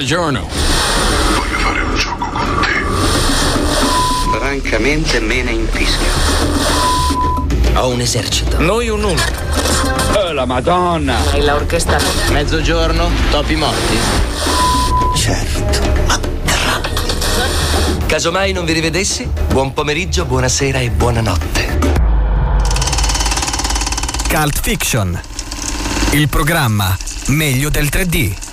Buongiorno. Voglio fare un gioco con te. Francamente me ne infischio. Ho un esercito. Noi un uno. Oh, la Madonna! Hai l'orchestra. Mezzogiorno, topi morti. Certo, ma grandi. Casomai non vi rivedessi, buon pomeriggio, buonasera e buonanotte. Cult Fiction. Il programma meglio del 3D.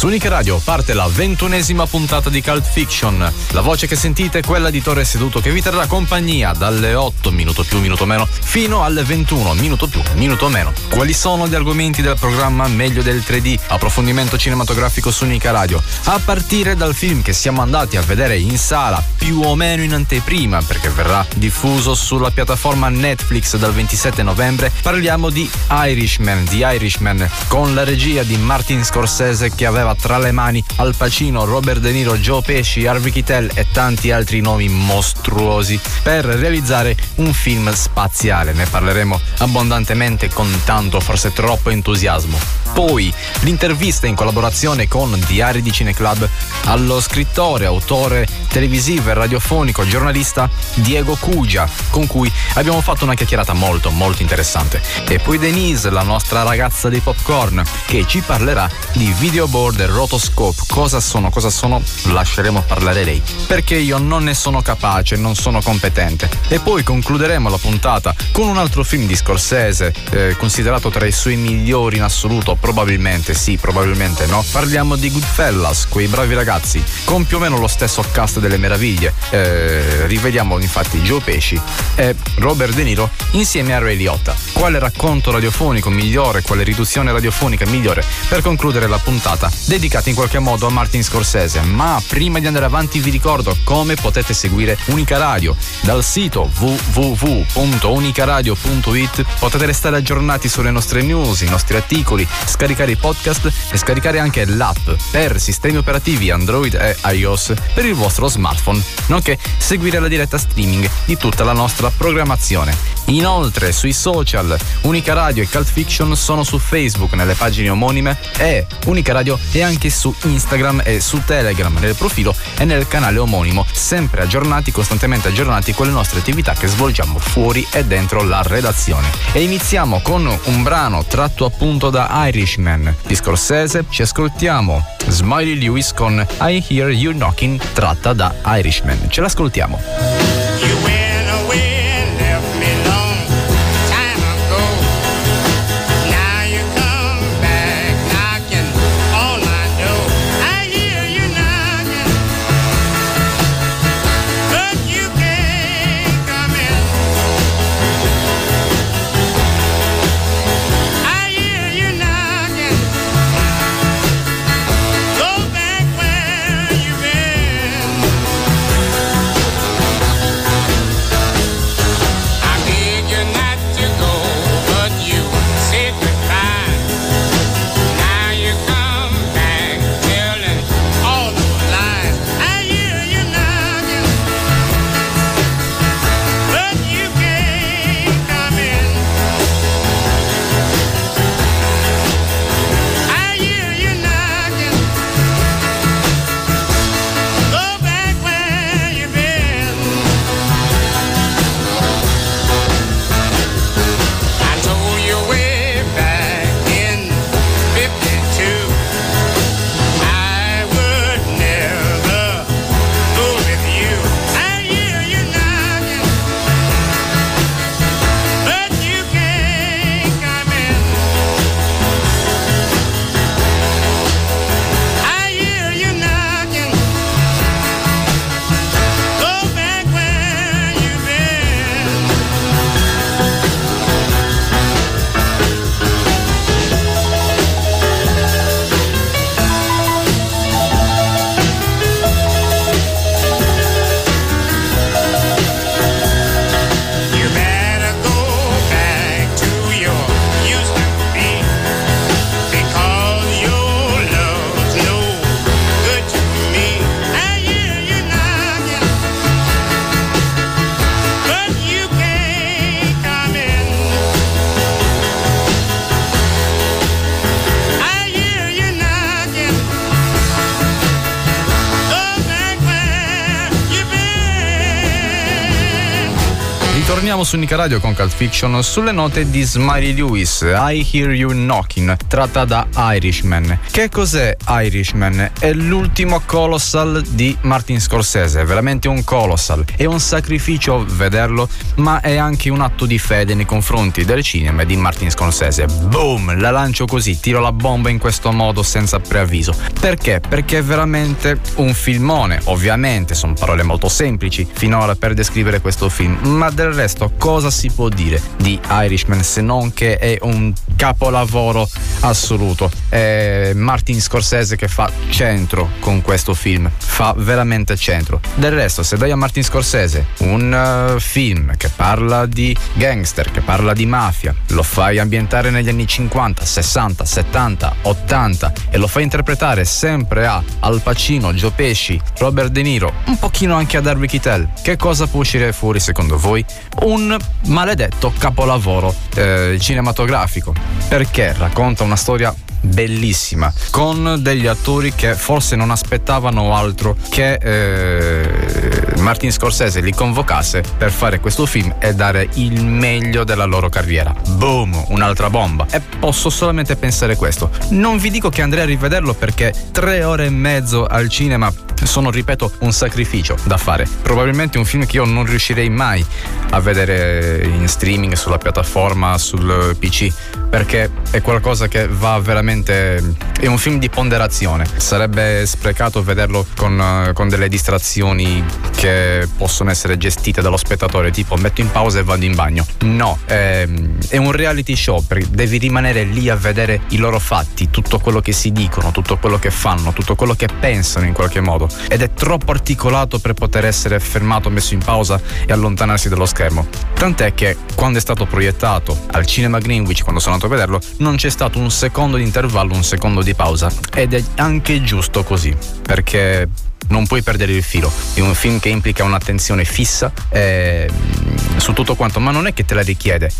Su Nick Radio parte la ventunesima puntata di Cult Fiction. La voce che sentite è quella di Torre Seduto che vi terrà compagnia dalle 8 minuto più minuto meno fino alle 21 minuto più minuto meno. Quali sono gli argomenti del programma Meglio del 3D? Approfondimento cinematografico su Nica Radio. A partire dal film che siamo andati a vedere in sala più o meno in anteprima perché verrà diffuso sulla piattaforma Netflix dal 27 novembre, parliamo di Irishman, The Irishman, con la regia di Martin Scorsese che aveva tra le mani Al Pacino, Robert De Niro, Joe Pesci, Harvey Keitel e tanti altri nomi mostruosi per realizzare un film spaziale. Ne parleremo abbondantemente con tanto, forse troppo entusiasmo. Poi l'intervista in collaborazione con Diari di Cineclub allo scrittore, autore televisivo e radiofonico, giornalista Diego Cugia, con cui abbiamo fatto una chiacchierata molto molto interessante. E poi Denise, la nostra ragazza dei popcorn, che ci parlerà di videoboard e rotoscope. Cosa sono? Cosa sono? Lasceremo parlare lei. Perché io non ne sono capace, non sono competente. E poi concluderemo la puntata con un altro film di Scorsese, eh, considerato tra i suoi migliori in assoluto, probabilmente sì, probabilmente no. Parliamo di Goodfellas, quei bravi ragazzi, con più o meno lo stesso cast delle meraviglie. Eh, rivediamo infatti Joe Pesci e Robert De Niro insieme a Ray Liotta. Quale racconto radiofonico migliore, quale riduzione radiofonica migliore per concludere la puntata dedicata in qualche modo a Martin Scorsese. Ma prima di andare avanti vi ricordo come potete seguire Unica Radio dal sito www.unicaradio.it potete restare aggiornati sulle nostre news, i nostri articoli, scaricare i podcast e scaricare anche l'app per sistemi operativi Android e iOS per il vostro smartphone, nonché seguire la diretta streaming di tutta la nostra programmazione. Inoltre sui social Unica Radio e Cult Fiction sono su Facebook nelle pagine omonime e Unica Radio è anche su Instagram e su Telegram nel profilo e nel canale omonimo, sempre aggiornati, costantemente aggiornati con le nostre attività che svolgiamo fuori e dentro la redazione. E iniziamo con un brano tratto appunto da Irishman di Scorsese, ci ascoltiamo Smiley Lewis con I Hear You Knocking tratta da Irishman. Ce l'ascoltiamo. Torniamo su Nica Radio con Cult Fiction sulle note di Smiley Lewis, I Hear You Knocking, tratta da Irishman. Che cos'è Irishman? È l'ultimo colossal di Martin Scorsese, è veramente un colossal. È un sacrificio vederlo, ma è anche un atto di fede nei confronti del cinema di Martin Scorsese. Boom! La lancio così, tiro la bomba in questo modo senza preavviso. Perché? Perché è veramente un filmone. Ovviamente sono parole molto semplici finora per descrivere questo film, ma del resto cosa si può dire di Irishman se non che è un capolavoro assoluto? È Martin Scorsese che fa centro con questo film, fa veramente centro. Del resto, se dai a Martin Scorsese un uh, film che parla di gangster, che parla di mafia, lo fai ambientare negli anni 50, 60, 70, 80 e lo fai interpretare sempre a Al Pacino, Joe Pesci, Robert De Niro, un pochino anche ad Harvey Keitel, che cosa può uscire fuori secondo voi? Un maledetto capolavoro eh, cinematografico, perché racconta una storia bellissima con degli attori che forse non aspettavano altro che eh, Martin Scorsese li convocasse per fare questo film e dare il meglio della loro carriera. Boom, un'altra bomba. E posso solamente pensare questo. Non vi dico che andrei a rivederlo perché tre ore e mezzo al cinema sono, ripeto, un sacrificio da fare. Probabilmente un film che io non riuscirei mai a vedere in streaming, sulla piattaforma, sul PC, perché è qualcosa che va veramente... è un film di ponderazione. Sarebbe sprecato vederlo con, con delle distrazioni che possono essere gestite dallo spettatore, tipo metto in pausa e vado in bagno. No, è, è un reality show, devi rimanere lì a vedere i loro fatti, tutto quello che si dicono, tutto quello che fanno, tutto quello che pensano in qualche modo ed è troppo articolato per poter essere fermato, messo in pausa e allontanarsi dallo schermo. Tant'è che quando è stato proiettato al cinema Greenwich, quando sono andato a vederlo, non c'è stato un secondo di intervallo, un secondo di pausa. Ed è anche giusto così, perché non puoi perdere il filo. È un film che implica un'attenzione fissa eh, su tutto quanto, ma non è che te la richiede,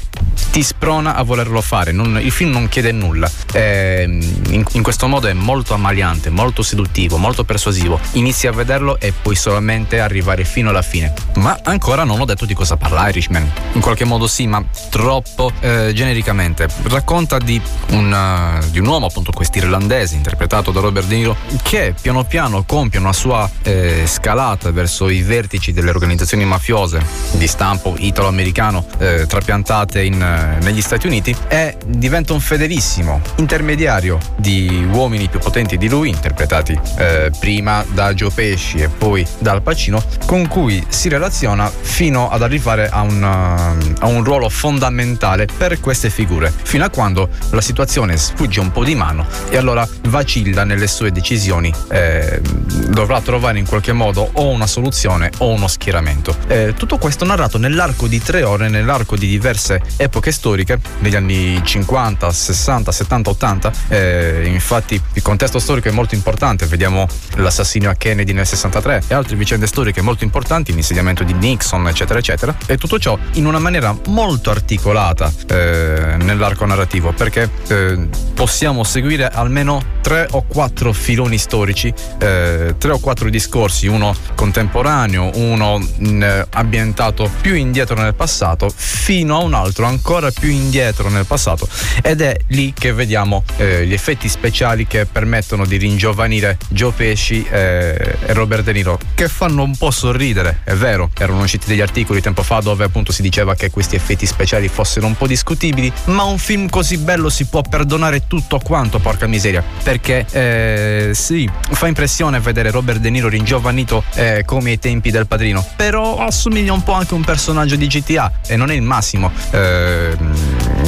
ti sprona a volerlo fare. Non, il film non chiede nulla. Eh, in, in, questo modo è molto ammaliante, molto seduttivo, molto persuasivo. Inizi a vederlo e puoi solamente arrivare fino alla fine. Ma ancora non ho detto di cosa parla Irishman. In qualche modo sì, ma troppo eh, genericamente. Racconta di un, uh, di un uomo, appunto questo irlandese, interpretato da Robert De Niro, che piano piano compie una sua eh, scalata verso i vertici delle organizzazioni mafiose di stampo italo-americano eh, trapiantate in, eh, negli Stati Uniti e diventa un fedelissimo intermediario di uomini più potenti di lui, interpretati eh, prima da Joe Pesci e poi da Al Pacino, con cui si relaziona fino ad arrivare a un, a un ruolo fondamentale per queste figure, fino a quando la situazione sfugge un po' di mano e allora vacilla nelle sue decisioni, eh, dovrà trovare in qualche modo o una soluzione o uno schieramento. Eh, tutto questo narrato nell'arco di tre ore, nell'arco di diverse epoche storiche, negli anni 50, 60, 70, 80. Eh, infatti il contesto storico è molto importante, vediamo l'assassinio a Kennedy nel 63 e altre vicende storiche molto importanti, l'insediamento di Nixon, eccetera, eccetera. E tutto ciò in una maniera molto articolata eh, nell'arco narrativo, perché eh, possiamo seguire almeno tre o quattro filoni storici, eh, tre o quattro quattro discorsi, uno contemporaneo, uno mh, mm, ambientato più indietro nel passato, fino a un altro ancora più indietro nel passato. Ed è lì che vediamo eh, gli effetti speciali che permettono di ringiovanire Joe Pesci eh, e Robert De Niro, che fanno un po' sorridere, è vero. Erano usciti degli articoli tempo fa dove appunto si diceva che questi effetti speciali fossero un po' discutibili, ma un film così bello si può perdonare tutto quanto, porca miseria. Perché eh, sì, fa impressione vedere Robert De Niro ringiovanito eh, come ai tempi del padrino, però assomiglia un po' anche a un personaggio di GTA e non è il massimo eh,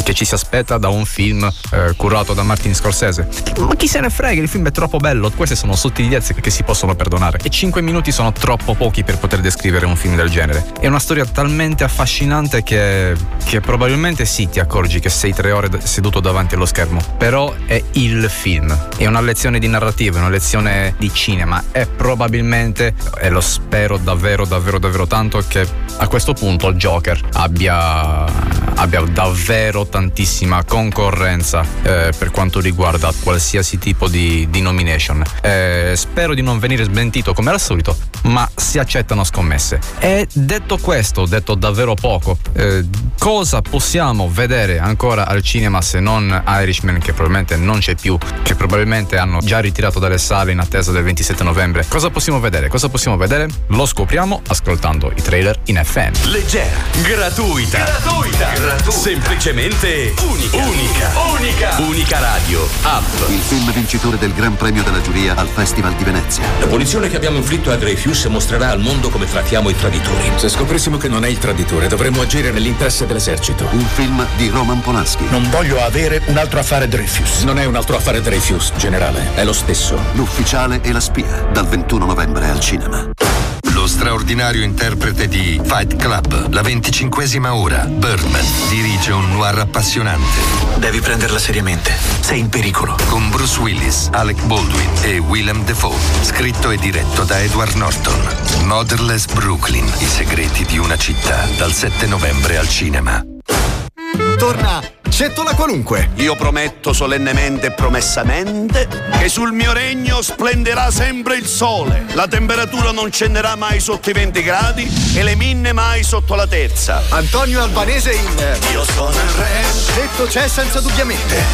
che ci si aspetta da un film eh, curato da Martin Scorsese. Ma chi se ne frega, il film è troppo bello, queste sono sottigliezze che si possono perdonare e 5 minuti sono troppo pochi per poter descrivere un film del genere. È una storia talmente affascinante che, che probabilmente sì ti accorgi che sei tre ore seduto davanti allo schermo, però è il film, è una lezione di narrativa, è una lezione di cinema, è probabilmente, e lo spero davvero, davvero, davvero tanto, che a questo punto Joker abbia, abbia davvero tantissima concorrenza eh, per quanto riguarda qualsiasi tipo di, di nomination. Eh, spero di non venire smentito come al solito, ma si accettano scommesse. E detto questo, detto davvero poco, eh, cosa possiamo vedere ancora al cinema se non Irishman che probabilmente non c'è più, che probabilmente hanno già ritirato dalle sale in attesa del 27 novembre? Cosa possiamo vedere? Cosa possiamo vedere? Lo scopriamo ascoltando i trailer in FM. Leggera, gratuita, gratuita, gratuita. semplicemente unica, unica, unica, unica radio, app. Il film vincitore del Gran Premio della giuria al Festival di Venezia. La punizione che abbiamo inflitto a Dreyfus mostrerà al mondo come trattiamo i traditori. Se scoprissimo che non è il traditore, dovremmo agire nell'interesse dell'esercito. Un film di Roman Polanski. Non voglio avere un altro affare Dreyfus. Non è un altro affare Dreyfus, generale, è lo stesso. L'ufficiale e la spia, dal 21 novembre al cinema. Lo straordinario interprete di Fight Club, la venticinquesima ora, Birdman, dirige un noir appassionante. Devi prenderla seriamente. Sei in pericolo. Con Bruce Willis, Alec Baldwin e Willem Dafoe. Scritto e diretto da Edward Norton. Motherless Brooklyn, i segreti di una città, dal 7 novembre al cinema. Torna Cettola qualunque. Io prometto solennemente e promessamente che sul mio regno splenderà sempre il sole. La temperatura non scenderà mai sotto i 20 gradi e le minne mai sotto la terza. Antonio Albanese in Io sono il re. Detto c'è senza dubbiamente.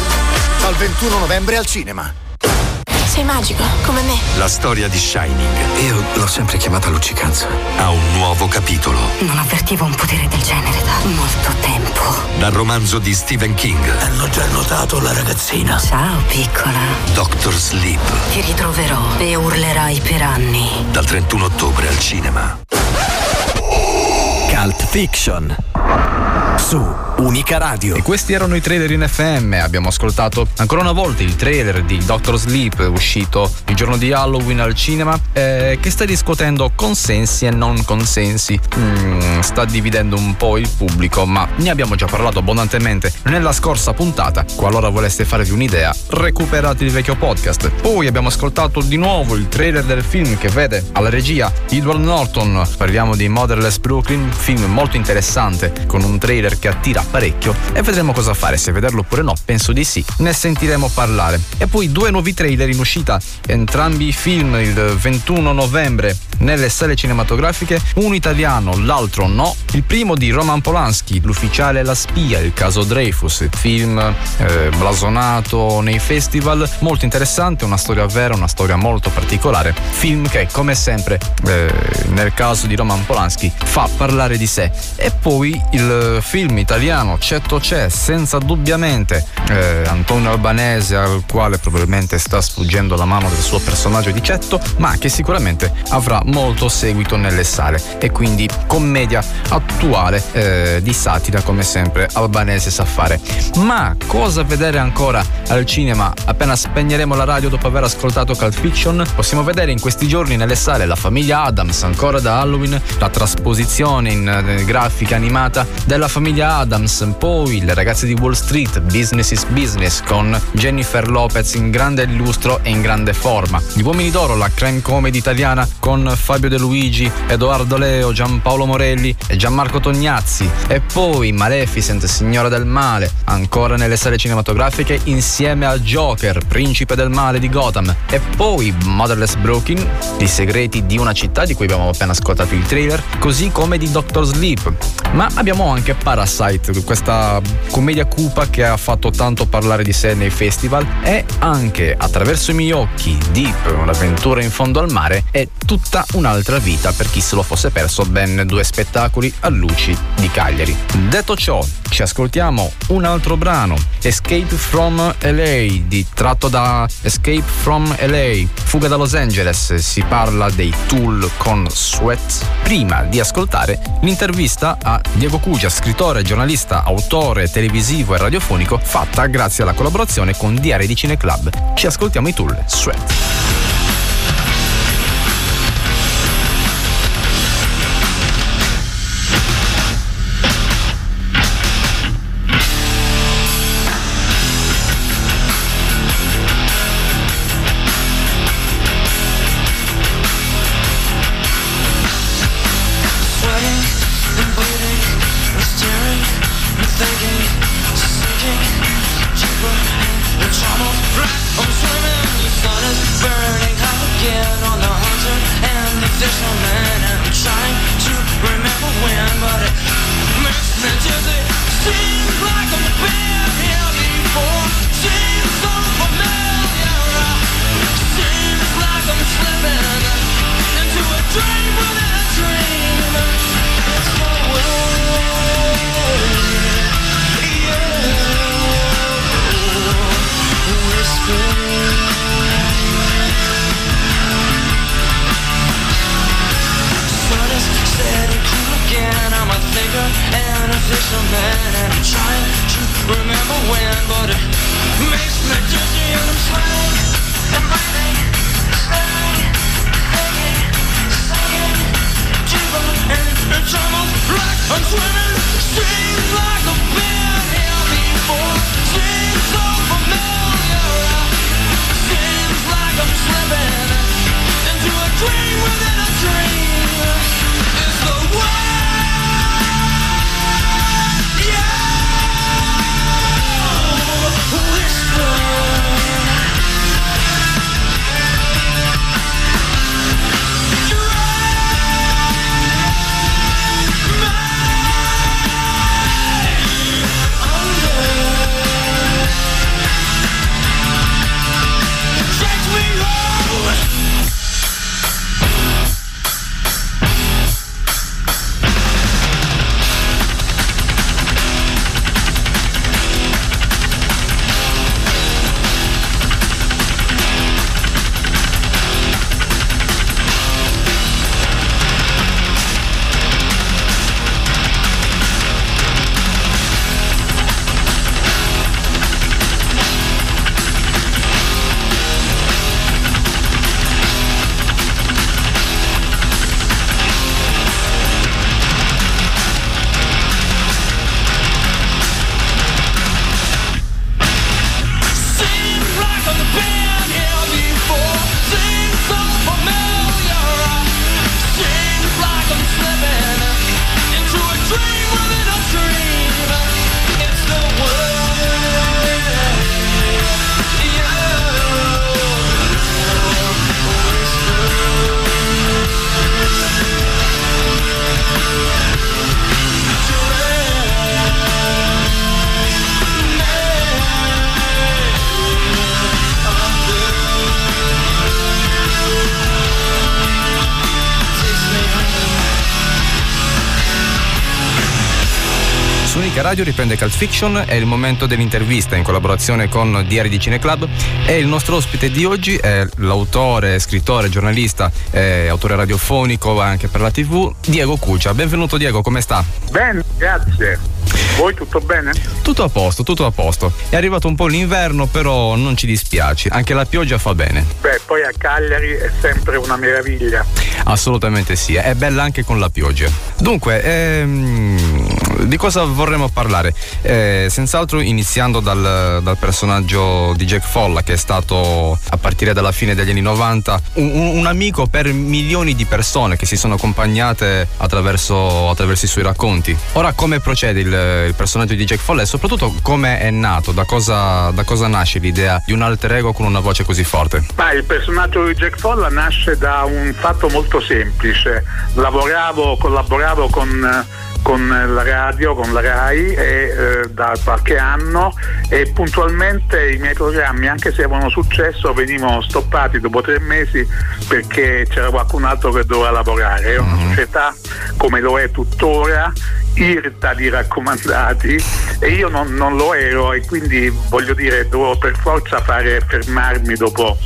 Dal 21 novembre al cinema. Sei magico, come me. La storia di Shining. Io l'ho sempre chiamata luccicanza. Ha un nuovo capitolo. Non avvertivo un potere del genere da molto tempo. Dal romanzo di Stephen King. Hanno già notato la ragazzina. Ciao, piccola. Doctor Sleep. Ti ritroverò e urlerai per anni. Dal 31 ottobre al cinema. Cult Fiction. Su Unica Radio. E questi erano i trailer in FM. Abbiamo ascoltato ancora una volta il trailer di Doctor Sleep, uscito il giorno di Halloween al cinema, eh, che sta riscuotendo consensi e non consensi. Mm, sta dividendo un po' il pubblico, ma ne abbiamo già parlato abbondantemente nella scorsa puntata. Qualora voleste farvi un'idea, recuperate il vecchio podcast. Poi abbiamo ascoltato di nuovo il trailer del film che vede alla regia Edward Norton. Parliamo di Motherless Brooklyn, film molto interessante con un trailer che attira parecchio e vedremo cosa fare, se vederlo oppure no, penso di sì. Ne sentiremo parlare. E poi due nuovi trailer in uscita, entrambi i film il 21 novembre nelle sale cinematografiche, uno italiano, l'altro no. Il primo di Roman Polanski, L'ufficiale e la spia, il caso Dreyfus, il film eh, blasonato nei festival, molto interessante, una storia vera, una storia molto particolare. Film che, come sempre, eh, nel caso di Roman Polanski, fa parlare di sé. E poi il film italiano Cetto c'è, senza dubbiamente eh, Antonio Albanese, al quale probabilmente sta sfuggendo la mano del suo personaggio di Cetto, ma che sicuramente avrà molto seguito nelle sale. E quindi commedia attuale eh, di satira, come sempre, Albanese sa fare. Ma cosa vedere ancora al cinema appena spegneremo la radio dopo aver ascoltato Cult Fiction? Possiamo vedere in questi giorni nelle sale La famiglia Adams, ancora da Halloween, la trasposizione in eh, grafica animata della famiglia Adams, poi Le ragazze di Wall Street, Business is Business con Jennifer Lopez in grande illustro e in grande forma. Gli uomini d'oro, la crime comedy italiana con Fabio De Luigi, Edoardo Leo, Giampaolo Morelli e Gianmarco Tognazzi. E poi Maleficent, Signora del Male, ancora nelle sale cinematografiche insieme al Joker, Principe del Male di Gotham. E poi Motherless Broken, I segreti di una città di cui abbiamo appena ascoltato il trailer, così come di Doctor Sleep. Ma abbiamo anche Parasite, questa commedia cupa che ha fatto tanto parlare di sé nei festival e anche attraverso i miei occhi Deep, un'avventura in fondo al mare è tutta un'altra vita per chi se lo fosse perso ben due spettacoli a luci di Cagliari. Detto ciò, ci ascoltiamo un altro brano, Escape from LA, di, tratto da Escape from LA, Fuga da Los Angeles, si parla dei Tool con Sweat. Prima di ascoltare l'intervista a Diego Cugia, scrittore, giornalista, autore televisivo e radiofonico, fatta grazie alla collaborazione con Diari di Cine Club. Ci ascoltiamo i Tool, Sweat. Radio riprende Cult Fiction, è il momento dell'intervista in collaborazione con Diari di Cine Club e il nostro ospite di oggi è l'autore, scrittore, giornalista, eh, autore radiofonico anche per la TV, Diego Cuccia. Benvenuto Diego, come sta? Bene, grazie. Voi tutto bene? Tutto a posto, tutto a posto. È arrivato un po' l'inverno, però non ci dispiace, anche la pioggia fa bene. Beh, poi a Cagliari è sempre una meraviglia. Assolutamente sì, è bella anche con la pioggia. Dunque, ehm, di cosa vorremmo parlare? Eh, senz'altro iniziando dal, dal, personaggio di Jack Folla, che è stato a partire dalla fine degli anni 90 un, un amico per milioni di persone che si sono accompagnate attraverso, attraverso i suoi racconti. Ora, come procede il, il personaggio di Jack Folla e soprattutto come è nato? Da cosa, da cosa nasce l'idea di un alter ego con una voce così forte? Ma il personaggio di Jack Folla nasce da un fatto molto semplice. Lavoravo, collaboravo con con la radio, con la RAI e, eh, da qualche anno e puntualmente i miei programmi, anche se avevano successo, venivano stoppati dopo tre mesi perché c'era qualcun altro che doveva lavorare. È una Mm-hmm. società come lo è tuttora, irta di raccomandati e io non, non lo ero e quindi voglio dire dovevo per forza fare fermarmi dopo,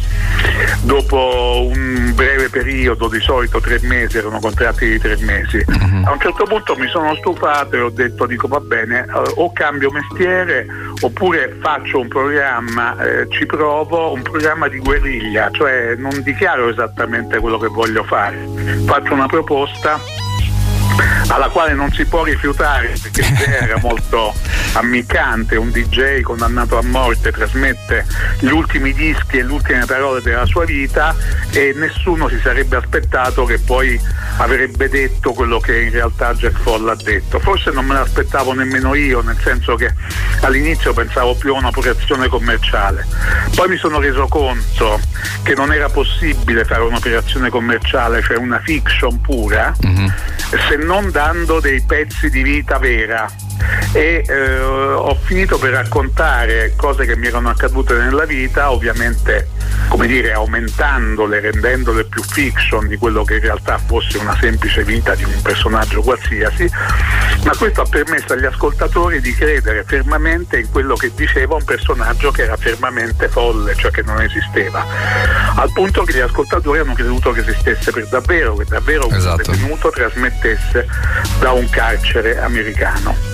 dopo un breve periodo, di solito tre mesi, erano contratti di tre mesi. A un certo punto mi sono stufato e ho detto dico va bene, eh, o cambio mestiere oppure faccio un programma, eh, ci provo, un programma di guerriglia, cioè non dichiaro esattamente quello che voglio fare, faccio una proposta alla quale non si può rifiutare perché era molto ammiccante, un DJ condannato a morte trasmette gli ultimi dischi e le ultime parole della sua vita e nessuno si sarebbe aspettato che poi avrebbe detto quello che in realtà Jack Foll ha detto. Forse non me l'aspettavo nemmeno io, nel senso che all'inizio pensavo più a un'operazione commerciale. Poi mi sono reso conto che non era possibile fare un'operazione commerciale, cioè una fiction pura, mm-hmm. se non dando dei pezzi di vita vera e eh, ho finito per raccontare cose che mi erano accadute nella vita, ovviamente come dire aumentandole, rendendole più fiction di quello che in realtà fosse una semplice vita di un personaggio qualsiasi, ma questo ha permesso agli ascoltatori di credere fermamente in quello che diceva un personaggio che era fermamente folle, cioè che non esisteva, al punto che gli ascoltatori hanno creduto che esistesse per davvero, che davvero un esatto. detenuto trasmettesse da un carcere americano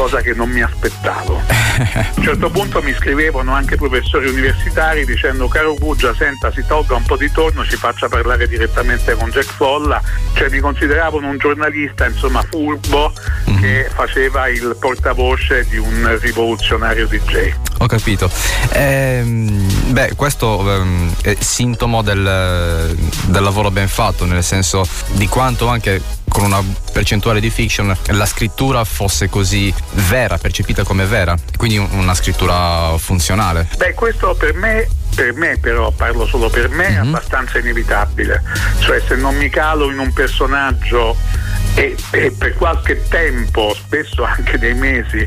cosa che non mi aspettavo. A un certo punto mi scrivevano anche professori universitari dicendo caro Guggia, senta, si tolga un po' di torno, ci faccia parlare direttamente con Jack Folla, cioè mi consideravano un giornalista insomma furbo mm-hmm. che faceva il portavoce di un rivoluzionario DJ. Ho capito. Ehm, beh, questo ehm, è sintomo del, del lavoro ben fatto, nel senso di quanto anche con una percentuale di fiction la scrittura fosse così vera, percepita come vera, quindi una scrittura funzionale. Beh, questo per me per me però, parlo solo per me, mm-hmm. è mhm. abbastanza inevitabile. Cioè se non mi calo in un personaggio e, e, per qualche tempo, spesso anche dei mesi,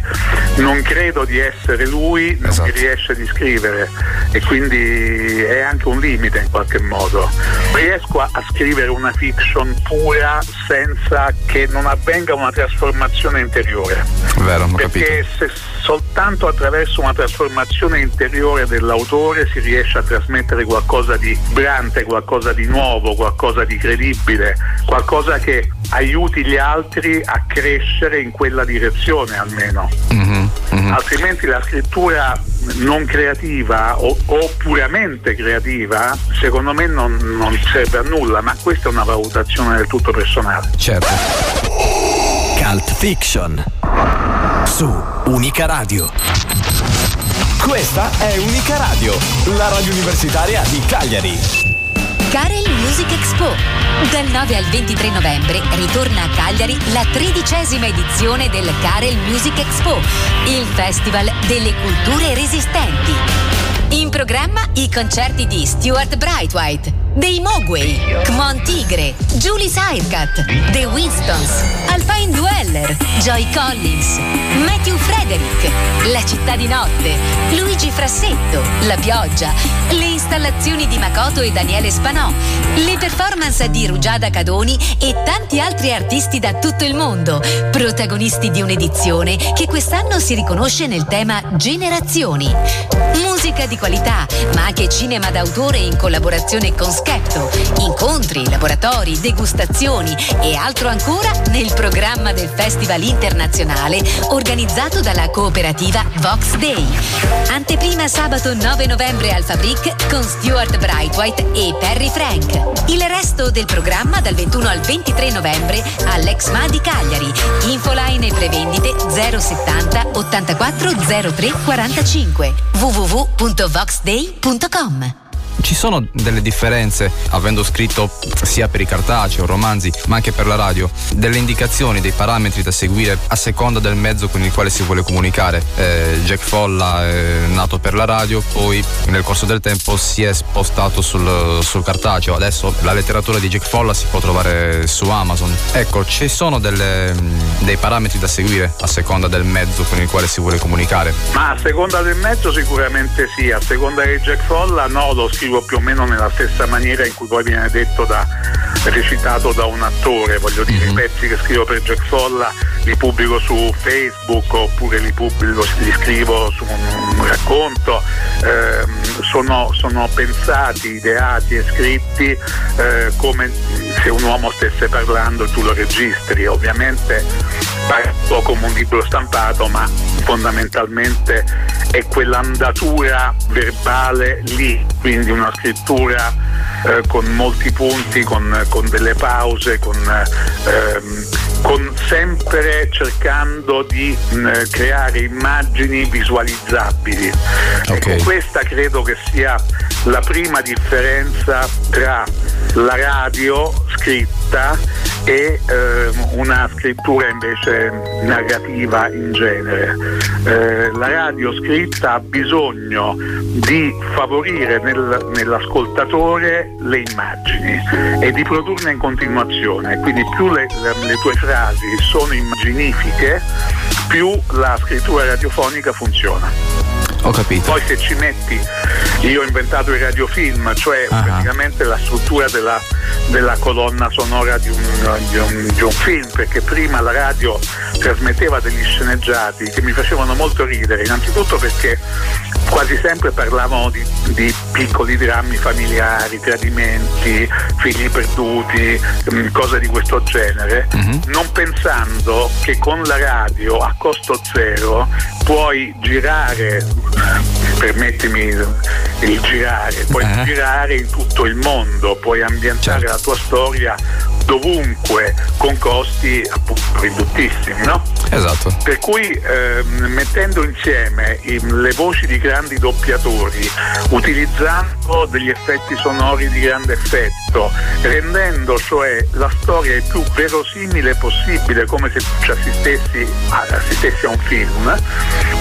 non credo di essere lui, non esatto. mi riesce di scrivere e quindi è anche un limite in qualche modo. Riesco a, a scrivere una fiction pura senza che non avvenga una trasformazione interiore. Vero, Perché capito. se soltanto attraverso una trasformazione interiore dell'autore si riesce a trasmettere qualcosa di vibrante, qualcosa di nuovo, qualcosa di credibile, qualcosa che aiuti gli altri a crescere in quella direzione almeno. Mm-hmm, mm-hmm. Altrimenti la scrittura non creativa o, o, puramente creativa secondo me non, non serve a nulla, ma questa è una valutazione del tutto personale. Certo. Cult Fiction su Unica Radio. Questa è Unica Radio, la radio universitaria di Cagliari. Carel Music Expo. Dal 9 al 23 novembre ritorna a Cagliari la tredicesima edizione del Carel Music Expo, il festival delle culture resistenti. In programma i concerti di Stuart Brightwhite dei Mogwai, Kmon Tigre, Julie Sirecat, The Winstons, Alpine Dweller, Joy Collins, Matthew Frederick, La città di notte, Luigi Frassetto, La pioggia, le installazioni di Makoto e Daniele Spanò, le performance di Rugiada Cadoni e tanti altri artisti da tutto il mondo, protagonisti di un'edizione che quest'anno si riconosce nel tema Generazioni. Musica di qualità, ma anche cinema d'autore in collaborazione con Schettro, incontri, laboratori, degustazioni e altro ancora nel programma del Festival internazionale organizzato dalla cooperativa Vox Day. Anteprima sabato 9 novembre al Fabric con Stuart Brightwhite e Perry Frank. Il resto del programma dal 21 al 23 novembre all'Exma di Cagliari. Infoline e prevendite 070 84 03 45 www.voxday.com ci sono delle differenze, avendo scritto sia per i cartacei o romanzi, ma anche per la radio, delle indicazioni, dei parametri da seguire a seconda del mezzo con il quale si vuole comunicare. Eh, Jack Folla è nato per la radio, poi nel corso del tempo si è spostato sul, sul cartaceo. Adesso la letteratura di Jack Folla si può trovare su Amazon. Ecco, ci sono delle, dei parametri da seguire a seconda del mezzo con il quale si vuole comunicare. Ma a seconda del mezzo sicuramente sì, a seconda di Jack Folla no, lo scrivo più o meno nella stessa maniera in cui poi viene detto da recitato da un attore, voglio dire, mm-hmm. i pezzi che scrivo per Jack Folla li pubblico su Facebook oppure li, pubblico, li scrivo su un, un racconto, eh, sono, sono, pensati, ideati e scritti eh, come se un uomo stesse parlando e tu lo registri, ovviamente parlo come un libro stampato ma fondamentalmente è quell'andatura verbale lì, quindi una scrittura eh, con molti punti, con, con delle pause, con ehm, con sempre cercando di mh, creare immagini visualizzabili. Okay. Ecco, questa credo che sia la prima differenza tra la radio scritta e eh, una scrittura invece narrativa in genere. Eh, la radio scritta ha bisogno di favorire nel, nell'ascoltatore le immagini e di produrne in continuazione, quindi più le, le, le tue frasi sono immaginifiche, più la scrittura radiofonica funziona. Ho capito. Poi se ci metti, io ho inventato il radiofilm, cioè uh-huh. praticamente la struttura della, della colonna sonora di un, di, un, di un, film, perché prima la radio trasmetteva degli sceneggiati che mi facevano molto ridere, innanzitutto perché quasi sempre parlavano di, di piccoli drammi familiari, tradimenti, figli perduti, mm, cose di questo genere, uh-huh. non pensando che con la radio a costo zero puoi girare permettimi il girare, puoi uh-huh. girare in tutto il mondo, puoi ambientare certo. la tua storia dovunque con costi appunto ridottissimi, no? Esatto. Per cui eh, mettendo insieme le voci di grandi doppiatori, utilizzando degli effetti sonori di grande effetto, rendendo cioè la storia il più verosimile possibile, come se ci assistessi a, assistessi a un film,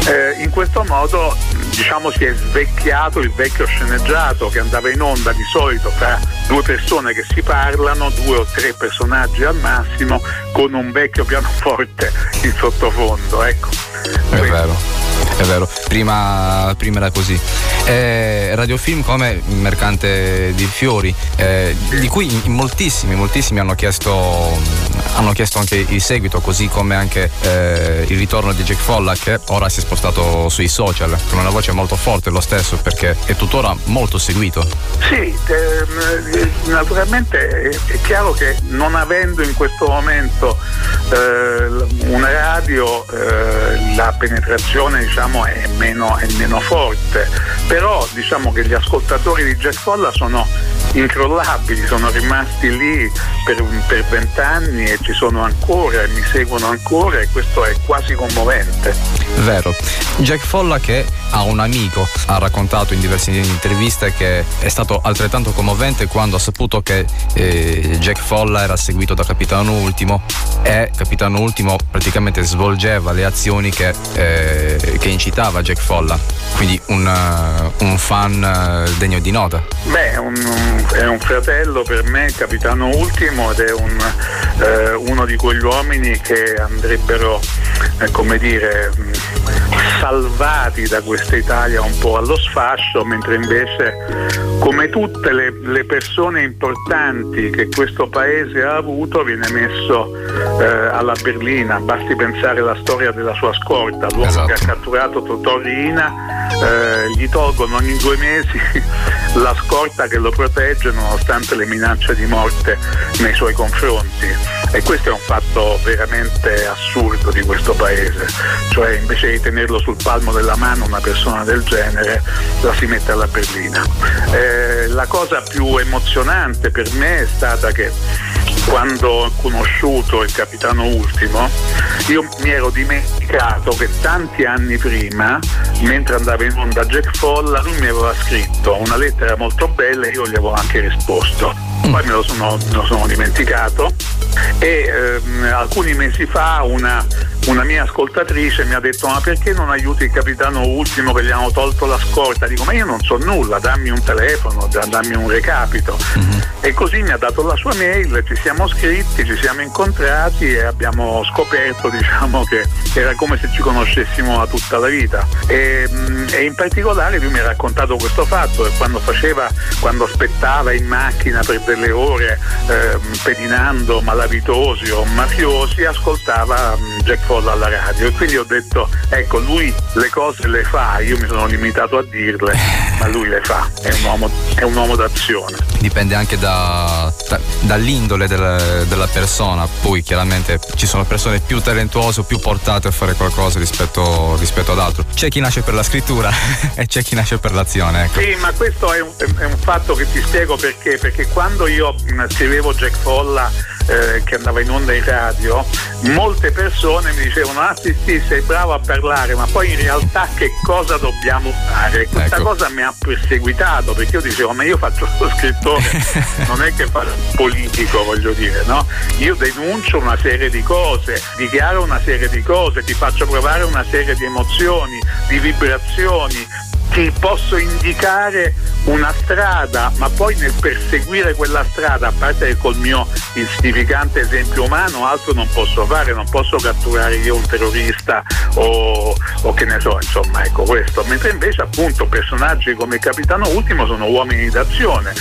eh, in questo modo diciamo si è svecchiato il vecchio sceneggiato che andava in onda di solito fra due persone che si parlano, due o tre personaggi al massimo, con un vecchio pianoforte in sottofondo. Ecco. È vero, è vero. Prima, prima era così. Eh, radiofilm come Mercante di Fiori, eh, di cui moltissimi, moltissimi hanno chiesto, hanno chiesto anche il seguito, così come anche eh, il ritorno di Jack Folla che ora si è spostato sui social, con una voce molto forte lo stesso perché è tuttora molto seguito. Sì, ehm, naturalmente è chiaro che non avendo in questo momento eh, una radio eh, la penetrazione diciamo, è, meno, è meno forte, però diciamo che gli ascoltatori di Jack Folla sono incrollabili, sono rimasti lì per vent'anni e ci sono ancora e mi seguono ancora e questo è quasi commovente. Vero. Jack Folla che ha un amico, ha raccontato in diverse interviste che è stato altrettanto commovente quando ha saputo che eh, Jack Folla era seguito da Capitano Ultimo e Capitano Ultimo praticamente svolgeva le azioni che, eh, che incitava Jack Folla, quindi un, uh, un fan uh, degno di nota. Beh, un, un, è un fratello per me, Capitano Ultimo, ed è un, eh, uno di quegli uomini che andrebbero, eh, come dire, salvati da questa Italia un po' allo sfascio, mentre invece come tutte le, le persone importanti che questo paese ha avuto viene messo eh, alla berlina, basti pensare alla storia della sua scorta, l'uomo esatto. che ha catturato Totò Rina, eh, gli tolgono ogni due mesi la scorta che lo protegge nonostante le minacce di morte nei suoi confronti e questo è un fatto veramente assurdo di questo paese, cioè invece di tenerlo sul palmo della mano una persona del genere la si mette alla berlina. Eh, la cosa più emozionante per me è stata che quando ho conosciuto il capitano Ultimo, io mi ero dimenticato che tanti anni prima, mentre andava in onda Jack Folla, lui mi aveva scritto una lettera molto bella e io gli avevo anche risposto. Poi me lo sono, me lo sono dimenticato. E ehm, alcuni mesi fa una, una, mia ascoltatrice mi ha detto ma perché non aiuti il capitano Ultimo che gli hanno tolto la scorta? Dico ma io non so nulla, dammi un telefono, dammi un recapito. Mm-hmm. E così mi ha dato la sua mail, ci siamo scritti, ci siamo incontrati e abbiamo scoperto diciamo, che era come se ci conoscessimo da tutta la vita. E, mm, e in particolare lui mi ha raccontato questo fatto che quando faceva, quando aspettava in macchina per delle ore eh, pedinando malavitosi o mafiosi ascoltava um, Jack Folla alla radio e quindi ho detto ecco lui le cose le fa, io mi sono limitato a dirle, ma lui le fa, è un uomo, è un uomo d'azione. Dipende anche da, da, dall'indole del, della persona, poi chiaramente ci sono persone più talentuose o più portate a fare qualcosa rispetto, rispetto ad altro. C'è chi nasce per la scrittura e c'è chi nasce per l'azione. Ecco. Sì, ma questo è un, è un fatto che ti spiego perché, perché quando io scrivevo Jack Folla eh, che andava in onda in radio, molte persone mi dicevano ah sì sì sei bravo a parlare ma poi in realtà che cosa dobbiamo fare? Questa ecco. cosa mi ha perseguitato perché io dicevo ma io faccio lo scrittore, non è che faccio politico voglio dire, no? Io denuncio una serie di cose, dichiaro una serie di cose, ti faccio provare una serie di emozioni, di vibrazioni, ti posso indicare una strada, ma poi nel perseguire quella strada, a parte che col mio insignificante esempio umano, altro non posso fare, non posso catturare io un terrorista o, o che ne so, insomma, ecco questo. Mentre invece appunto personaggi come Capitano Ultimo sono uomini d'azione,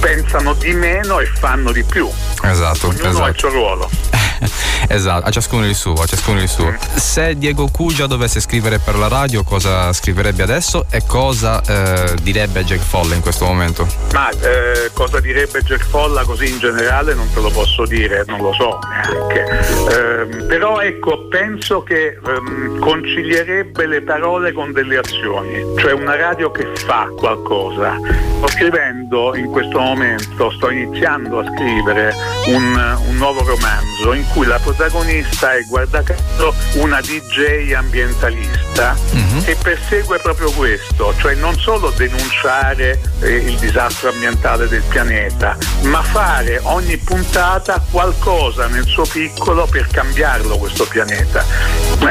pensano di meno e fanno di più. Esatto. Ognuno esatto. ha il suo ruolo. esatto, a ciascuno il suo, a ciascuno il suo. Se Diego Cugia dovesse scrivere per la radio, cosa scriverebbe adesso e cosa eh, direbbe Jack Folla in questo momento? Ma eh, cosa direbbe Jack Folla così in generale non te lo posso dire, non lo so neanche. Eh, però ecco, penso che ehm, concilierebbe le parole con delle azioni, cioè una radio che fa qualcosa. Sto scrivendo in questo momento, sto iniziando a scrivere un, un nuovo romanzo in cui la protagonista è, guarda caso, una DJ ambientalista mm-hmm. che persegue proprio questo, cioè non solo denunciare eh, il disastro ambientale del pianeta, ma fare ogni puntata qualcosa nel suo piccolo per cambiarlo questo pianeta.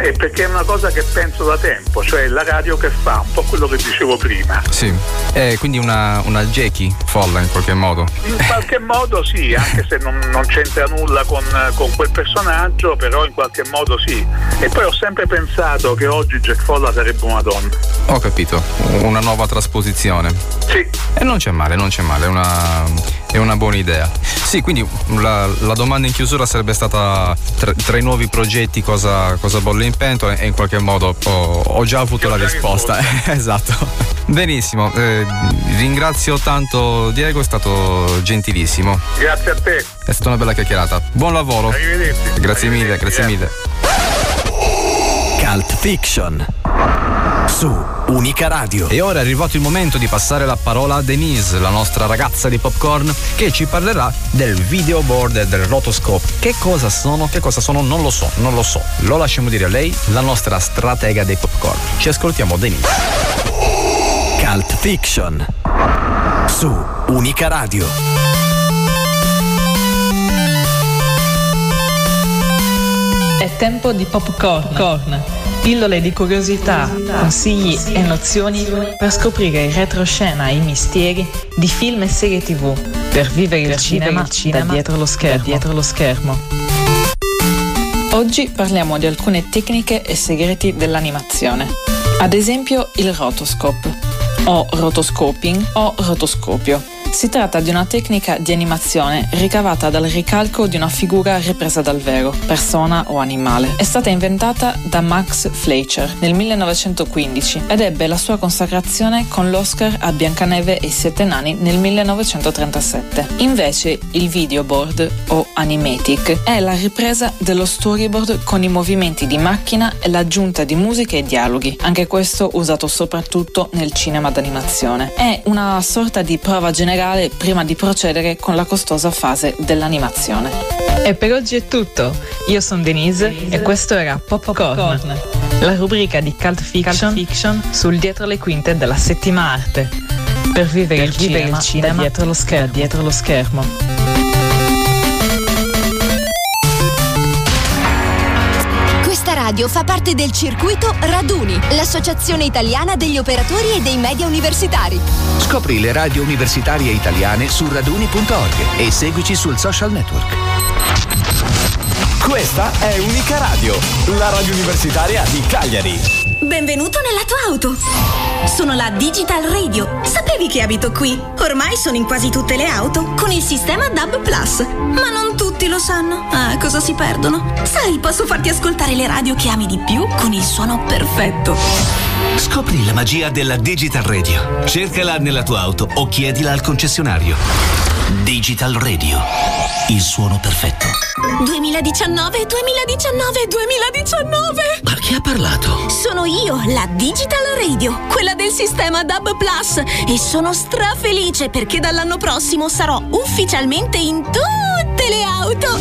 Eh, perché è una cosa che penso da tempo, cioè la radio che fa, un po' quello che dicevo prima. Sì, eh, quindi una, una Jackie folla in qualche modo. In qualche modo sì, anche se non, non c'entra nulla con, con quel personaggio, però in qualche modo sì. E poi ho sempre pensato che oggi Jack Folla sarebbe una donna. Ho capito, una nuova trasposizione. Sì. E non c'è male, non c'è male, è una, è una buona idea. Sì, quindi la, la domanda in chiusura sarebbe stata tra, tra i nuovi progetti cosa, cosa, bolle in pentola e in qualche modo ho, ho già avuto la risposta. esatto. Benissimo, eh, ringrazio tanto Diego, è stato gentilissimo. Grazie a te. È stata una bella chiacchierata. Buon lavoro. Arrivederci. Grazie mille, grazie mille. Cult Fiction su Unica Radio. E ora è arrivato il momento di passare la parola a Denise, la nostra ragazza di popcorn, che ci parlerà del video board e del rotoscope. Che cosa sono? Che cosa sono? Non lo so, non lo so. Lo lasciamo dire a lei, la nostra stratega dei popcorn. Ci ascoltiamo Denise. Cult Fiction su Unica Radio. È tempo di popcorn. Corn. Pillole di curiosità, consigli e nozioni per scoprire in retroscena i misteri di film e serie tv. Per vivere il, per cinema, il cinema da dietro lo schermo. Dietro lo schermo. Oggi parliamo di alcune tecniche e segreti dell'animazione. Ad esempio il rotoscope, o rotoscoping o rotoscopio si tratta di una tecnica di animazione ricavata dal ricalco di una figura ripresa dal vero, persona o animale. È stata inventata da Max Fleischer nel 1915 ed ebbe la sua consacrazione con l'Oscar a Biancaneve e i Sette Nani nel 1937. Invece il videoboard o animatic è la ripresa dello storyboard con i movimenti di macchina e l'aggiunta di musiche e dialoghi, anche questo usato soprattutto nel cinema d'animazione. È una sorta di prova generale generale prima di procedere con la costosa fase dell'animazione. E per oggi è tutto. Io sono Denise, Denise. e questo era Popcorn, Popcorn, la rubrica di Cult Fiction, Cult Fiction, sul dietro le quinte della settima arte. Per vivere, per il, vivere cinema, il cinema dietro lo schermo. Dietro lo schermo. Radio fa parte del circuito Raduni, l'associazione italiana degli operatori e dei media universitari. Scopri le radio universitarie italiane su raduni.org e seguici sul social network. Questa è Unica Radio, la radio universitaria di Cagliari. benvenuto nella tua auto. Sono la Digital Radio. Sapevi che abito qui? Ormai sono in quasi tutte le auto con il sistema DAB Plus. Ma non tutti lo sanno. Ah, cosa si perdono? Sai, posso farti ascoltare le radio che ami di più con il suono perfetto. Scopri la magia della Digital Radio. Cercala nella tua auto o chiedila al concessionario. Digital Radio. Il suono perfetto. 2019, 2019, 2019. Ma chi ha parlato? Sono io, la Digital Radio, quella del sistema DAB Plus e sono strafelice perché dall'anno prossimo sarò ufficialmente in tutte le auto.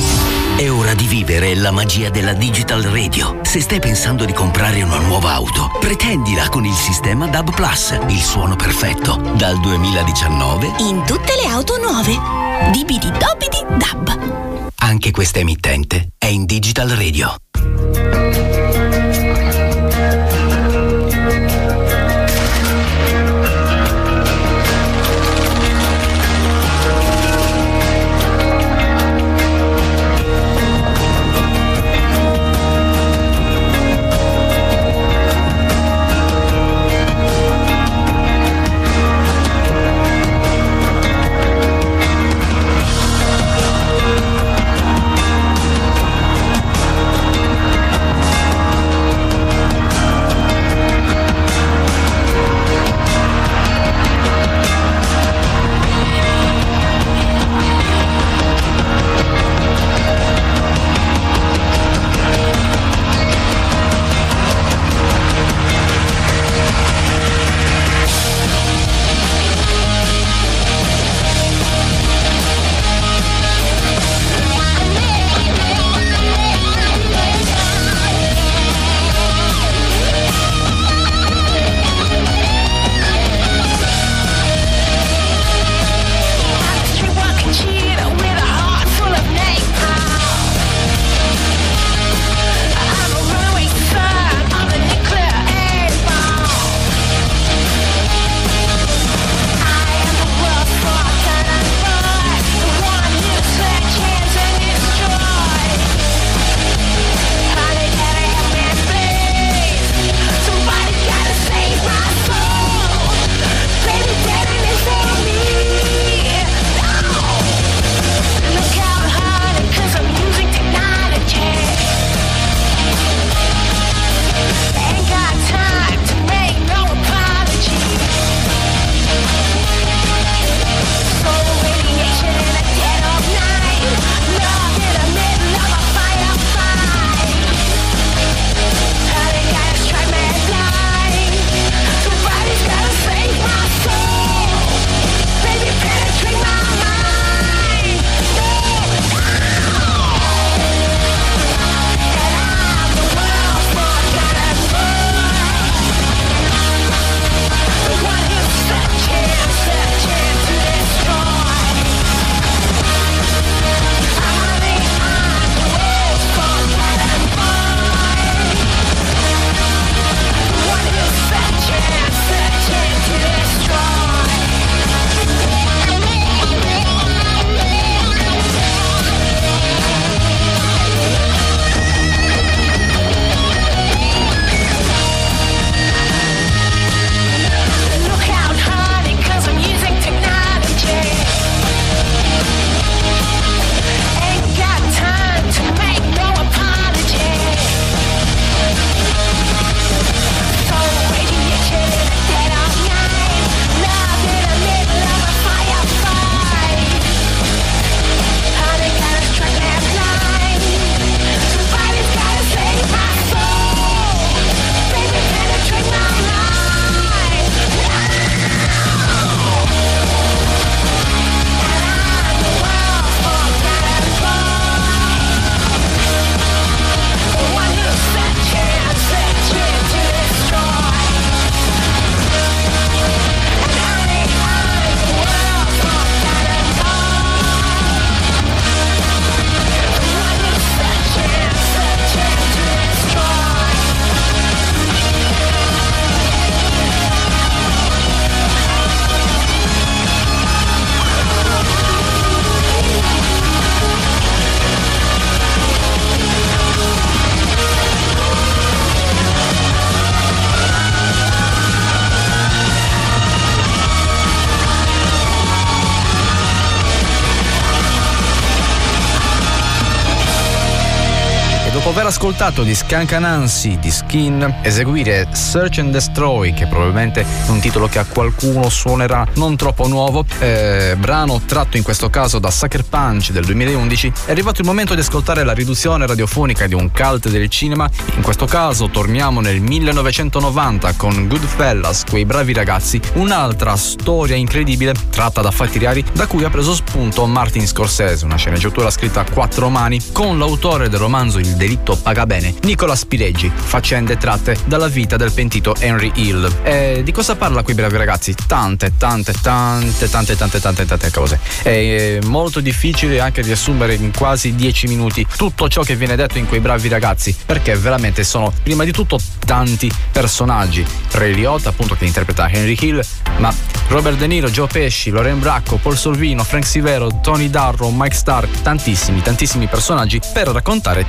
È ora di vivere la magia della Digital Radio. Se stai pensando di comprare una nuova auto, pretendila con il sistema DAB Plus, il suono perfetto, dal 2019 In tutte le auto nuove. Dibidi dobidi dab. Anche questa emittente è in Digital Radio. Dopo aver ascoltato gli Skunk Anansi di Skin, eseguire Search and Destroy, che probabilmente è un titolo che a qualcuno suonerà non troppo nuovo, eh, brano tratto in questo caso da Sucker Punch del 2011, è arrivato il momento di ascoltare la riduzione radiofonica di un cult del cinema. In questo caso torniamo nel 1990 con Goodfellas, quei bravi ragazzi, un'altra storia incredibile tratta da fatti reali da cui ha preso spunto Martin Scorsese, una sceneggiatura scritta a quattro mani con l'autore del romanzo Il delitto paga bene, Nicola Spireggi, faccende tratte dalla vita del pentito Henry Hill. E di cosa parla quei bravi ragazzi? Tante, tante, tante, tante, tante, tante, tante cose. È molto difficile anche riassumere in quasi dieci minuti tutto ciò che viene detto in quei bravi ragazzi, perché veramente sono prima di tutto tanti personaggi. Ray Liotta, appunto, che interpreta Henry Hill, ma Robert De Niro, Joe Pesci, Loren Bracco, Paul Solvino, Frank Sivero, Tony Darrow, Mike Starr, tantissimi, tantissimi personaggi per raccontare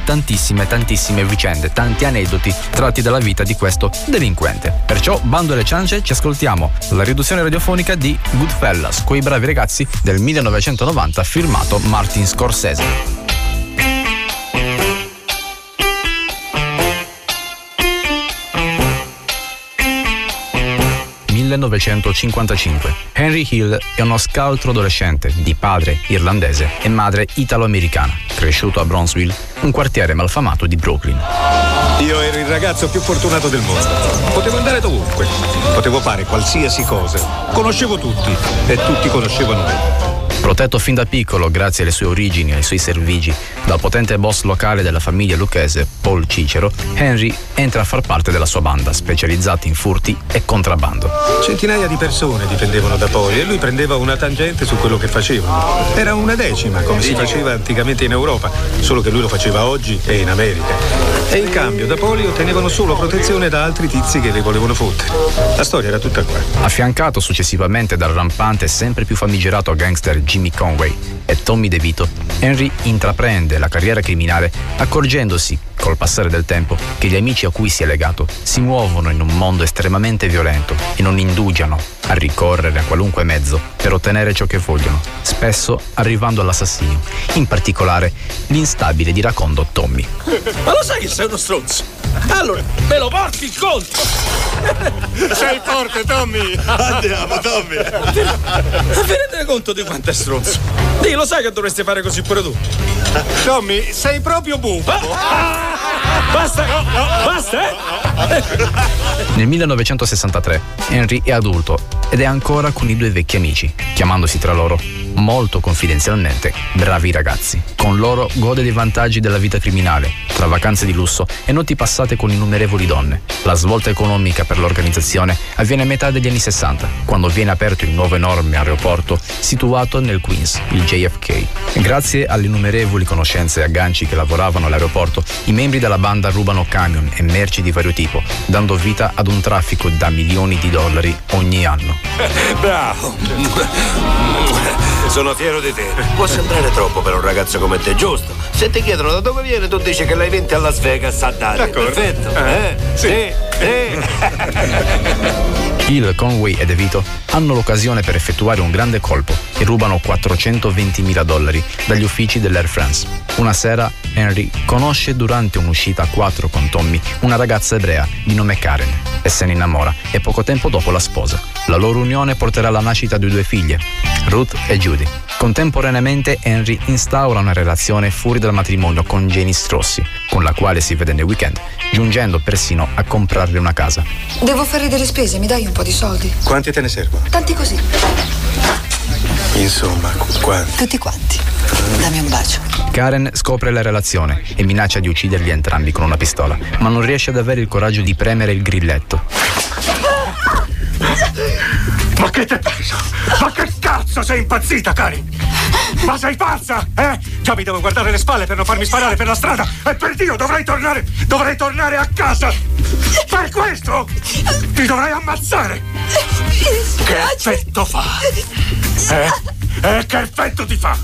tantissime, tantissime vicende, tanti aneddoti tratti dalla vita di questo delinquente. Perciò, bando alle ciance, ci ascoltiamo la riduzione radiofonica di Goodfellas, quei bravi ragazzi del 1990 firmato Martin Scorsese. 1955. Henry Hill è uno scaltro adolescente di padre irlandese e madre italo-americana, cresciuto a Bronzeville, un quartiere malfamato di Brooklyn. Io ero il ragazzo più fortunato del mondo. Potevo andare dovunque, potevo fare qualsiasi cosa. Conoscevo tutti e tutti conoscevano me. Protetto fin da piccolo grazie alle sue origini e ai suoi servigi dal potente boss locale della famiglia lucchese, Paul Cicero, Henry entra a far parte della sua banda, specializzata in furti e contrabbando. Centinaia di persone dipendevano da Poli e lui prendeva una tangente su quello che facevano. Era una decima, come si faceva anticamente in Europa, solo che lui lo faceva oggi e in America. E in cambio da Poli ottenevano solo protezione da altri tizi che le volevano fottere. La storia era tutta qua. Affiancato successivamente dal rampante e sempre più famigerato gangster Jimmy Conway e Tommy DeVito, Henry intraprende la carriera criminale accorgendosi, col passare del tempo, che gli amici a cui si è legato si muovono in un mondo estremamente violento e non indugiano a ricorrere a qualunque mezzo per ottenere ciò che vogliono, spesso arrivando all'assassinio, in particolare l'instabile di racondo Tommy. Ma lo sai che sei uno stronzo? Allora, me lo porti il conto! Sei forte, Tommy! Andiamo, Tommy! Vi rendete conto di quanto è stronzo? Dì, lo sai che dovresti fare così pure tu? Tommy, sei proprio buffo! Ah! Basta! Basta, eh! Nel 1963 Henry è adulto ed è ancora con i due vecchi amici, chiamandosi tra loro, molto confidenzialmente, bravi ragazzi. Con loro gode dei vantaggi della vita criminale, tra vacanze di lusso e notti passate con innumerevoli donne. La svolta economica per l'organizzazione avviene a metà degli anni 60, quando viene aperto il nuovo enorme aeroporto situato nel Queens, il JFK. Grazie alle innumerevoli conoscenze e agganci che lavoravano all'aeroporto, i membri della banda rubano camion e merci di vario tipo, dando vita ad un traffico da milioni di dollari ogni anno. Bravo! Sono fiero di te. Può sembrare troppo per un ragazzo come te, giusto? Se ti chiedono da dove viene, tu dici che l'hai vinto a Las Vegas a dare. D'accordo. Perfetto. Eh, Eh? sì. Eh? Hill, Conway e DeVito hanno l'occasione per effettuare un grande colpo e rubano 420.000 dollari dagli uffici dell'Air France. Una sera Henry conosce durante un'uscita a quattro con Tommy una ragazza ebrea di nome Karen e se ne innamora e poco tempo dopo la sposa. La loro unione porterà alla nascita di due figlie, Ruth e Judy. Contemporaneamente Henry instaura una relazione fuori dal matrimonio con Janice Rossi, con la quale si vede nei weekend, giungendo persino a comprarle una casa. Devo fare delle spese, mi dai un po' di soldi? Quanti te ne servono? Tanti così. Insomma, qu- quanti? Tutti quanti. Dammi un bacio. Karen scopre la relazione e minaccia di ucciderli entrambi con una pistola, ma non riesce ad avere il coraggio di premere il grilletto. Ma che t'è preso? Ma che cazzo sei impazzita, Cari? Ma sei pazza, eh? Già mi devo guardare le spalle per non farmi sparare per la strada e per Dio dovrei tornare, dovrei tornare a casa! Per questo ti dovrei ammazzare! Che effetto fa? Eh? Eh, che effetto ti fa?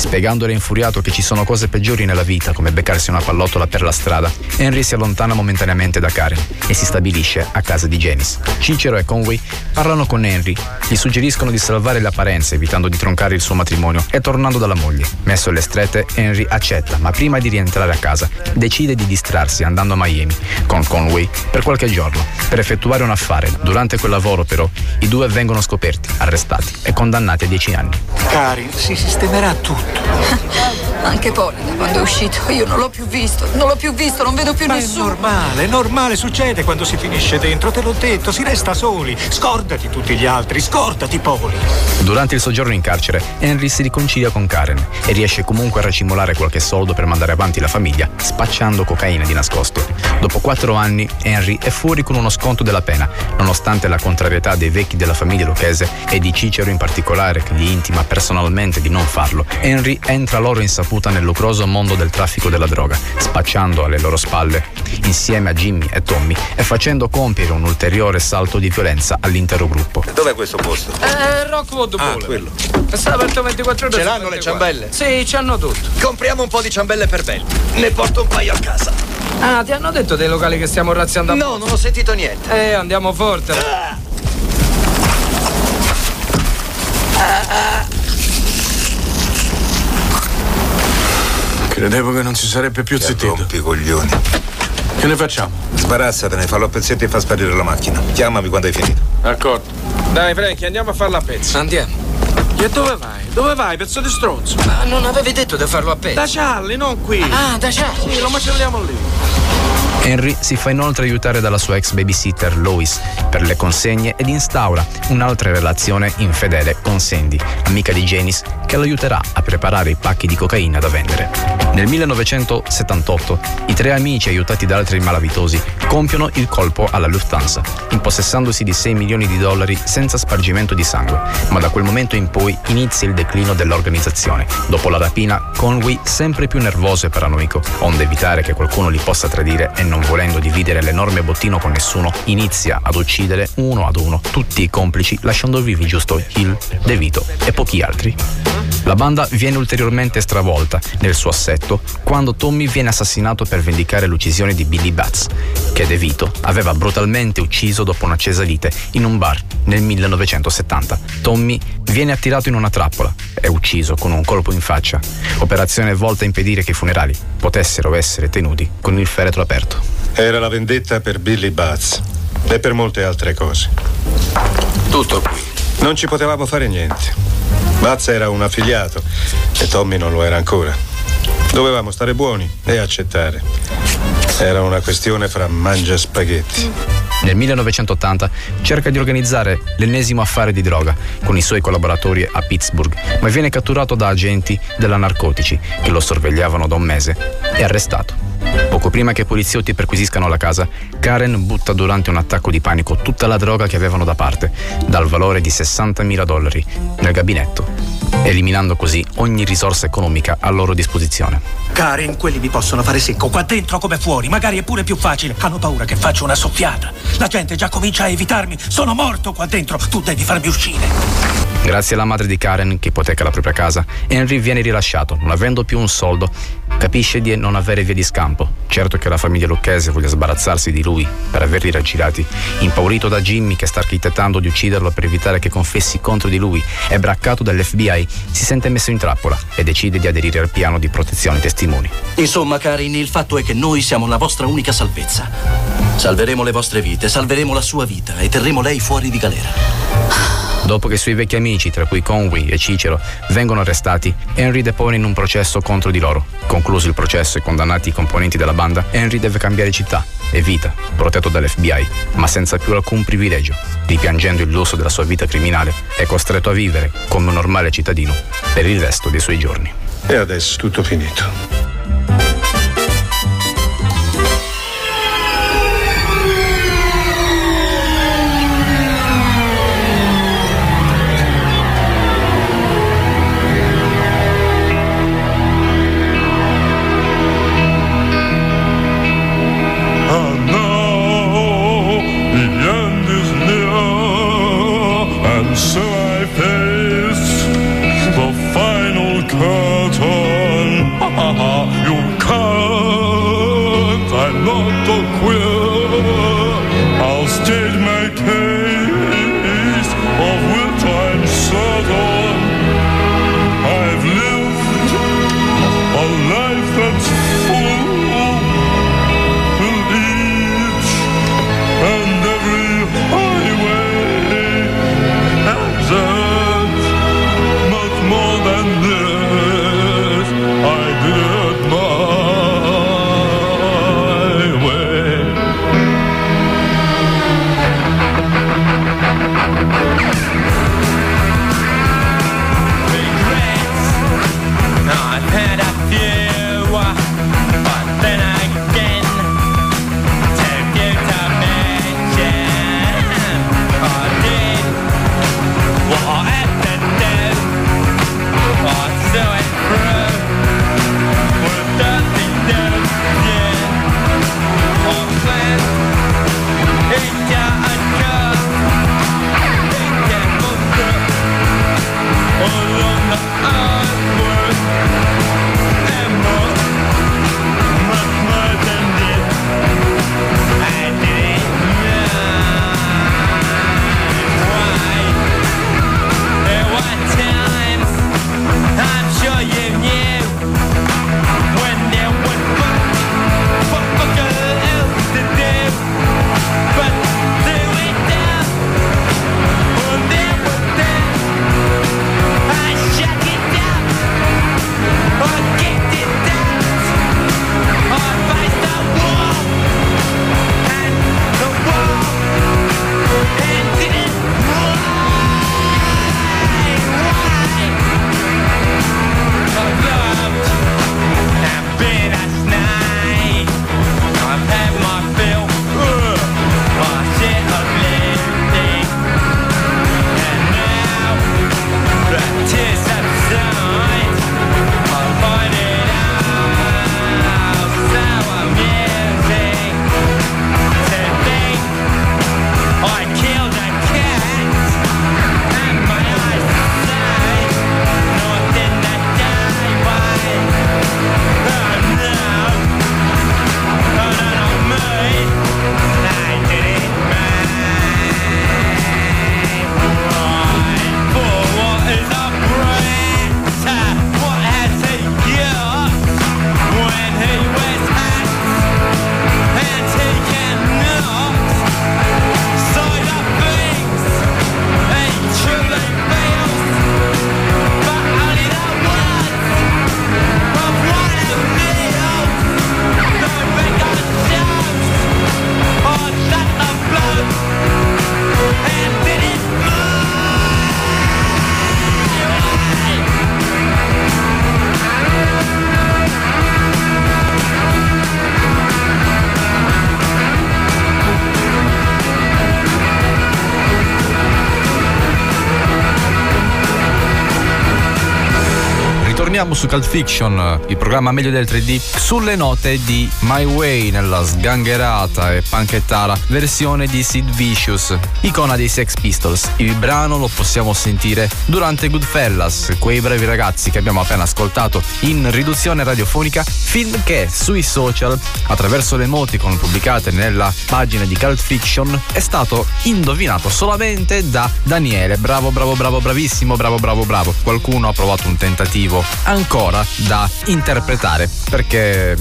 Spiegandole infuriato che ci sono cose peggiori nella vita, come beccarsi una pallottola per la strada, Henry si allontana momentaneamente da Karen e si stabilisce a casa di Janice. Cicero e Conway parlano con Henry, gli suggeriscono di salvare le apparenze evitando di troncare il suo matrimonio e tornando dalla moglie. Messo alle strette, Henry accetta, ma prima di rientrare a casa decide di distrarsi andando a Miami con Conway per qualche giorno per effettuare un affare. Durante quel lavoro però i due vengono scoperti, arrestati e condannati a 10 anni. Karin, si sistemerà tutto. 十 Anche Poli, da quando è uscito, io non l'ho più visto, non l'ho più visto, non vedo più Ma nessuno. è normale, è normale, succede quando si finisce dentro, te l'ho detto, si resta soli. Scordati tutti gli altri, scordati Poli. Durante il soggiorno in carcere, Henry si riconcilia con Karen e riesce comunque a racimolare qualche soldo per mandare avanti la famiglia, spacciando cocaina di nascosto. Dopo quattro anni, Henry è fuori con uno sconto della pena, nonostante la contrarietà dei vecchi della famiglia lucchese e di Cicero in particolare, che gli intima personalmente di non farlo. Henry entra loro insaputa nel lucroso mondo del traffico della droga, spacciando alle loro spalle, insieme a Jimmy e Tommy, e facendo compiere un ulteriore salto di violenza all'intero gruppo. Dov'è questo posto? Eh, Rockwood Ah, Boulevard. quello. Sta aperto 24 ore Ce l'hanno le 24. ciambelle? Sì, ci hanno tutto. Compriamo un po' di ciambelle per Belli. Ne porto un paio a casa. Ah, ti hanno detto dei locali che stiamo razziando No, non ho sentito niente. Eh, andiamo forte. Credevo che non si sarebbe più zittito. Rompi i coglioni. Che ne facciamo? Sbarazzatene, fallo a pezzetti e fa sparire la macchina. Chiamami quando hai finito. D'accordo. Dai, Frankie, andiamo a farla a pezzi. Andiamo. E dove vai? Dove vai, pezzo di stronzo? Ma non avevi detto di farlo a pezzi? Da Charlie, non qui. Ah, da Charlie. Sì, lo macelliamo lì. Henry si fa inoltre aiutare dalla sua ex babysitter Lois per le consegne ed instaura un'altra relazione infedele con Sandy, amica di Janice, che lo aiuterà a preparare i pacchi di cocaina da vendere. Nel 1978 i tre amici aiutati da altri malavitosi compiono il colpo alla Lufthansa, impossessandosi di 6 milioni di dollari senza spargimento di sangue, ma da quel momento in poi inizia il declino dell'organizzazione. Dopo la rapina, Conway, sempre più nervoso e paranoico, onde evitare che qualcuno li possa tradire e non volendo dividere l'enorme bottino con nessuno, inizia ad uccidere uno ad uno tutti i complici, lasciando vivi giusto Hill, De Vito e pochi altri. La banda viene ulteriormente stravolta nel suo assetto quando Tommy viene assassinato per vendicare l'uccisione di Billy Batts, che De Vito aveva brutalmente ucciso dopo un'accesa lite in un bar nel 1970. Tommy viene attirato in una trappola e ucciso con un colpo in faccia, operazione volta a impedire che i funerali potessero essere tenuti con il feretro aperto. Era la vendetta per Billy Buzz e per molte altre cose. Tutto qui. Non ci potevamo fare niente. Buzz era un affiliato e Tommy non lo era ancora. Dovevamo stare buoni e accettare. Era una questione fra mangia spaghetti. Nel 1980 cerca di organizzare l'ennesimo affare di droga con i suoi collaboratori a Pittsburgh, ma viene catturato da agenti della narcotici che lo sorvegliavano da un mese e arrestato. Poco prima che i poliziotti perquisiscano la casa, Karen butta durante un attacco di panico tutta la droga che avevano da parte, dal valore di 60.000 dollari, nel gabinetto, eliminando così ogni risorsa economica a loro disposizione. Karen, quelli mi possono fare secco, qua dentro come fuori, magari è pure più facile. Hanno paura che faccia una soffiata. La gente già comincia a evitarmi. Sono morto qua dentro, tu devi farmi uscire. Grazie alla madre di Karen, che ipoteca la propria casa, Henry viene rilasciato, non avendo più un soldo, capisce di non avere via di scampo. Certo che la famiglia lucchese voglia sbarazzarsi di lui per averli raggirati. Impaurito da Jimmy che sta architettando di ucciderlo per evitare che confessi contro di lui e braccato dall'FBI, si sente messo in trappola e decide di aderire al piano di protezione testimoni. Insomma, Karin, il fatto è che noi siamo la vostra unica salvezza. Salveremo le vostre vite, salveremo la sua vita e terremo lei fuori di galera. Dopo che i suoi vecchi amici, tra cui Conway e Cicero, vengono arrestati, Henry depone in un processo contro di loro. Concluso il processo e condannati i componenti della banda, Henry deve cambiare città e vita, protetto dall'FBI, ma senza più alcun privilegio. Ripiangendo il lusso della sua vita criminale, è costretto a vivere come un normale cittadino per il resto dei suoi giorni. E adesso tutto finito. Ritorniamo su Cult Fiction, il programma meglio del 3D, sulle note di My Way nella sgangherata e panchettara versione di Sid Vicious, icona dei Sex Pistols. Il brano lo possiamo sentire durante Goodfellas, quei bravi ragazzi che abbiamo appena ascoltato in riduzione radiofonica, film che sui social, attraverso le emoticon pubblicate nella pagina di Cult Fiction, è stato indovinato solamente da Daniele. Bravo, bravo, bravo, bravissimo, bravo, bravo, bravo. Qualcuno ha provato un tentativo ancora da interpretare perché,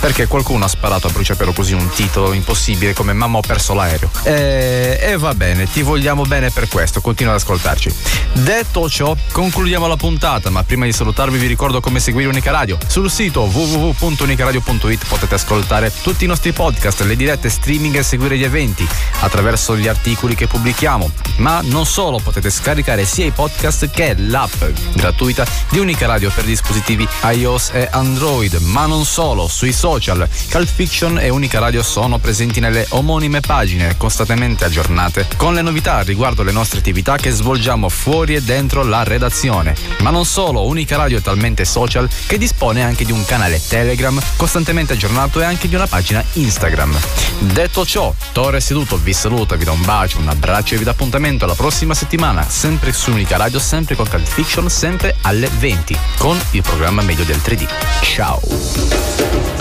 perché qualcuno ha sparato a bruciapelo così un titolo impossibile come Mamma ho perso l'aereo. E, e va bene, ti vogliamo bene per questo, continua ad ascoltarci. Detto ciò, concludiamo la puntata, ma prima di salutarvi vi ricordo come seguire Unica Radio. Sul sito www.unicaradio.it potete ascoltare tutti i nostri podcast, le dirette streaming e seguire gli eventi attraverso gli articoli che pubblichiamo. Ma non solo, potete scaricare sia i podcast che l'app gratuita di Unica Radio per dispositivi iOS e Android, ma non solo, sui social. Cult Fiction e Unica Radio sono presenti nelle omonime pagine costantemente aggiornate con le novità riguardo le nostre attività che svolgiamo fuori e dentro la redazione. Ma non solo, Unica Radio è talmente social che dispone anche di un canale Telegram costantemente aggiornato e anche di una pagina Instagram. Detto ciò, Torre Seduto vi saluta, vi do un bacio, un abbraccio e vi do appuntamento alla prossima settimana, sempre su Unica Radio, sempre con Cult Fiction, sempre alle 20, con il programma meglio del 3D. Ciao!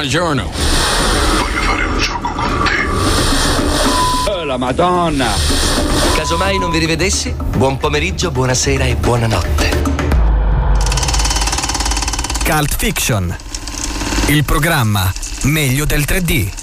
Buongiorno. Oh, la Madonna! Casomai non vi rivedessi, buon pomeriggio, buonasera e buonanotte. Cult Fiction. Il programma meglio del 3D.